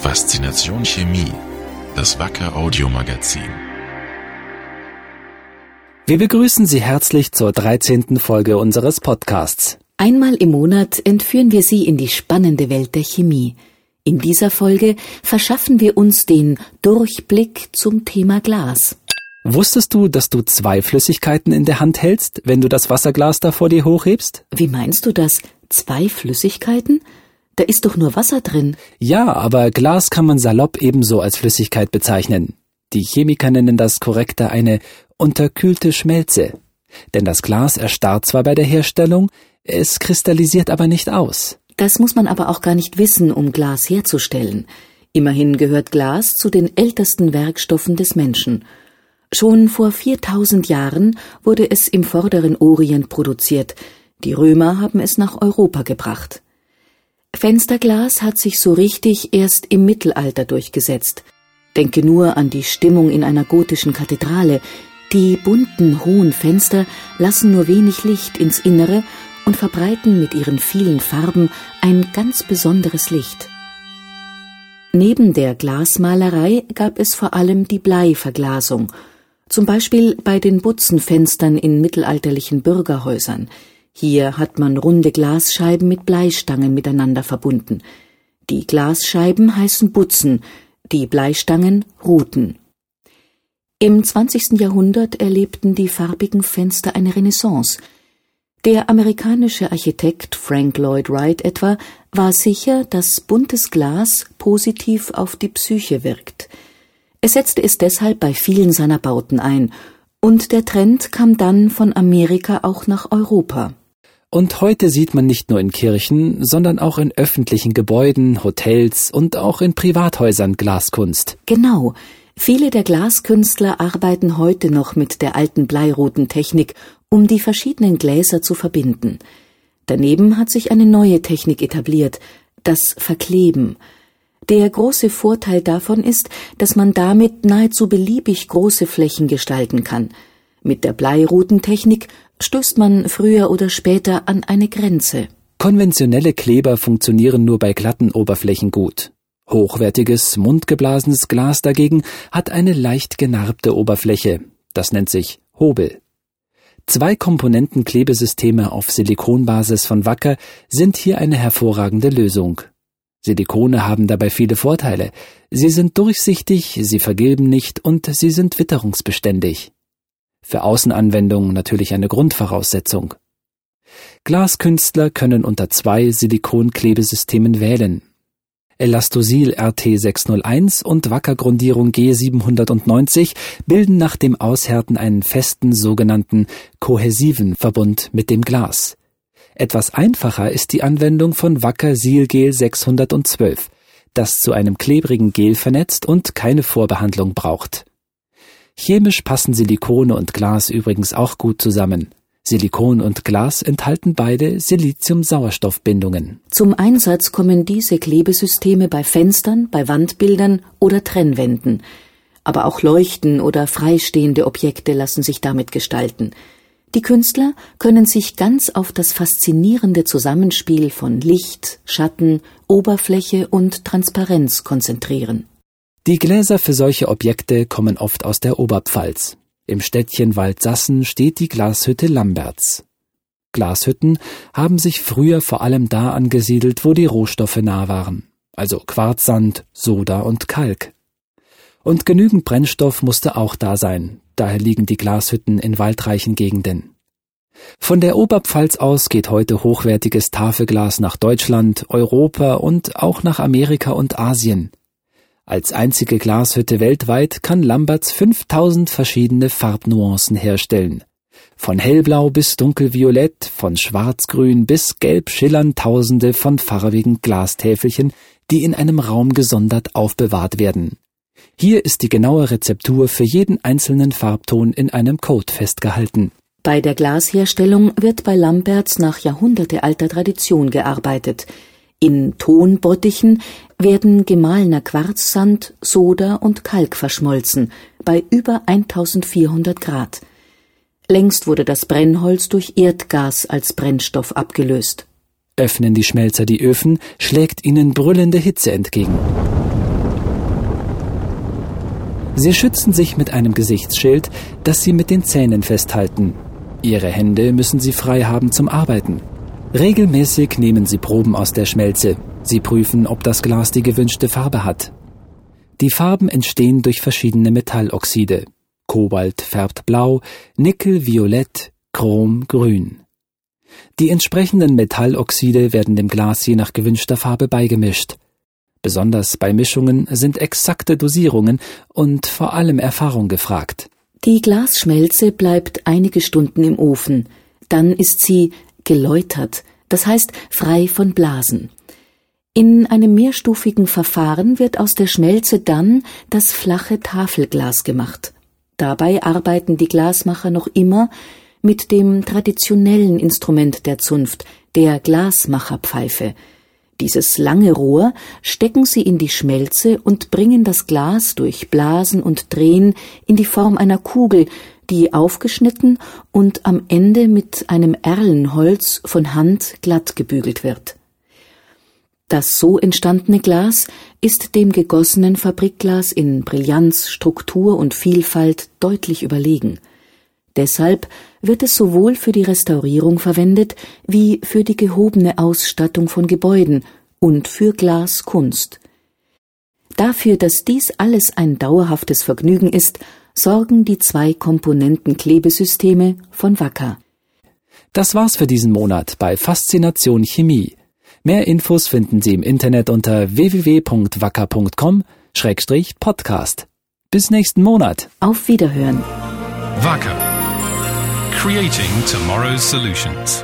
Faszination Chemie, das Wacker Audiomagazin. Wir begrüßen Sie herzlich zur 13. Folge unseres Podcasts. Einmal im Monat entführen wir Sie in die spannende Welt der Chemie. In dieser Folge verschaffen wir uns den Durchblick zum Thema Glas. Wusstest du, dass du zwei Flüssigkeiten in der Hand hältst, wenn du das Wasserglas da vor dir hochhebst? Wie meinst du das? Zwei Flüssigkeiten? Da ist doch nur Wasser drin. Ja, aber Glas kann man salopp ebenso als Flüssigkeit bezeichnen. Die Chemiker nennen das korrekter eine unterkühlte Schmelze. Denn das Glas erstarrt zwar bei der Herstellung, es kristallisiert aber nicht aus. Das muss man aber auch gar nicht wissen, um Glas herzustellen. Immerhin gehört Glas zu den ältesten Werkstoffen des Menschen. Schon vor 4000 Jahren wurde es im vorderen Orient produziert. Die Römer haben es nach Europa gebracht. Fensterglas hat sich so richtig erst im Mittelalter durchgesetzt. Denke nur an die Stimmung in einer gotischen Kathedrale. Die bunten, hohen Fenster lassen nur wenig Licht ins Innere und verbreiten mit ihren vielen Farben ein ganz besonderes Licht. Neben der Glasmalerei gab es vor allem die Bleiverglasung, zum Beispiel bei den Butzenfenstern in mittelalterlichen Bürgerhäusern. Hier hat man runde Glasscheiben mit Bleistangen miteinander verbunden. Die Glasscheiben heißen Butzen, die Bleistangen Ruten. Im 20. Jahrhundert erlebten die farbigen Fenster eine Renaissance. Der amerikanische Architekt Frank Lloyd Wright etwa war sicher, dass buntes Glas positiv auf die Psyche wirkt. Er setzte es deshalb bei vielen seiner Bauten ein, und der Trend kam dann von Amerika auch nach Europa. Und heute sieht man nicht nur in Kirchen, sondern auch in öffentlichen Gebäuden, Hotels und auch in Privathäusern Glaskunst. Genau. Viele der Glaskünstler arbeiten heute noch mit der alten Bleirotentechnik, um die verschiedenen Gläser zu verbinden. Daneben hat sich eine neue Technik etabliert, das Verkleben. Der große Vorteil davon ist, dass man damit nahezu beliebig große Flächen gestalten kann. Mit der Bleirotentechnik stößt man früher oder später an eine Grenze. Konventionelle Kleber funktionieren nur bei glatten Oberflächen gut. Hochwertiges, mundgeblasenes Glas dagegen hat eine leicht genarbte Oberfläche. Das nennt sich Hobel. Zwei Komponenten Klebesysteme auf Silikonbasis von Wacker sind hier eine hervorragende Lösung. Silikone haben dabei viele Vorteile. Sie sind durchsichtig, sie vergilben nicht und sie sind witterungsbeständig. Für Außenanwendungen natürlich eine Grundvoraussetzung. Glaskünstler können unter zwei Silikonklebesystemen wählen. Elastosil RT601 und Wackergrundierung G790 bilden nach dem Aushärten einen festen sogenannten kohäsiven Verbund mit dem Glas. Etwas einfacher ist die Anwendung von Wacker Silgel 612, das zu einem klebrigen Gel vernetzt und keine Vorbehandlung braucht. Chemisch passen Silikone und Glas übrigens auch gut zusammen. Silikon und Glas enthalten beide Silizium-Sauerstoffbindungen. Zum Einsatz kommen diese Klebesysteme bei Fenstern, bei Wandbildern oder Trennwänden. Aber auch Leuchten oder freistehende Objekte lassen sich damit gestalten. Die Künstler können sich ganz auf das faszinierende Zusammenspiel von Licht, Schatten, Oberfläche und Transparenz konzentrieren. Die Gläser für solche Objekte kommen oft aus der Oberpfalz. Im Städtchen Waldsassen steht die Glashütte Lamberts. Glashütten haben sich früher vor allem da angesiedelt, wo die Rohstoffe nah waren, also Quarzsand, Soda und Kalk. Und genügend Brennstoff musste auch da sein, daher liegen die Glashütten in waldreichen Gegenden. Von der Oberpfalz aus geht heute hochwertiges Tafelglas nach Deutschland, Europa und auch nach Amerika und Asien. Als einzige Glashütte weltweit kann Lamberts 5000 verschiedene Farbnuancen herstellen. Von hellblau bis dunkelviolett, von schwarzgrün bis gelb schillern tausende von farbigen Glastäfelchen, die in einem Raum gesondert aufbewahrt werden. Hier ist die genaue Rezeptur für jeden einzelnen Farbton in einem Code festgehalten. Bei der Glasherstellung wird bei Lamberts nach jahrhundertealter Tradition gearbeitet. In Tonbottichen werden gemahlener Quarzsand, Soda und Kalk verschmolzen bei über 1400 Grad. Längst wurde das Brennholz durch Erdgas als Brennstoff abgelöst. Öffnen die Schmelzer die Öfen, schlägt ihnen brüllende Hitze entgegen. Sie schützen sich mit einem Gesichtsschild, das sie mit den Zähnen festhalten. Ihre Hände müssen sie frei haben zum Arbeiten. Regelmäßig nehmen sie Proben aus der Schmelze. Sie prüfen, ob das Glas die gewünschte Farbe hat. Die Farben entstehen durch verschiedene Metalloxide. Kobalt färbt blau, Nickel violett, Chrom grün. Die entsprechenden Metalloxide werden dem Glas je nach gewünschter Farbe beigemischt. Besonders bei Mischungen sind exakte Dosierungen und vor allem Erfahrung gefragt. Die Glasschmelze bleibt einige Stunden im Ofen, dann ist sie geläutert, das heißt frei von Blasen. In einem mehrstufigen Verfahren wird aus der Schmelze dann das flache Tafelglas gemacht. Dabei arbeiten die Glasmacher noch immer mit dem traditionellen Instrument der Zunft, der Glasmacherpfeife. Dieses lange Rohr stecken sie in die Schmelze und bringen das Glas durch Blasen und Drehen in die Form einer Kugel, die aufgeschnitten und am Ende mit einem Erlenholz von Hand glatt gebügelt wird. Das so entstandene Glas ist dem gegossenen Fabrikglas in Brillanz, Struktur und Vielfalt deutlich überlegen. Deshalb wird es sowohl für die Restaurierung verwendet wie für die gehobene Ausstattung von Gebäuden und für Glaskunst. Dafür, dass dies alles ein dauerhaftes Vergnügen ist, sorgen die zwei Komponenten Klebesysteme von Wacker. Das war's für diesen Monat bei Faszination Chemie. Mehr Infos finden Sie im Internet unter www.wacker.com-podcast. Bis nächsten Monat. Auf Wiederhören. Wacker. Creating tomorrow's solutions.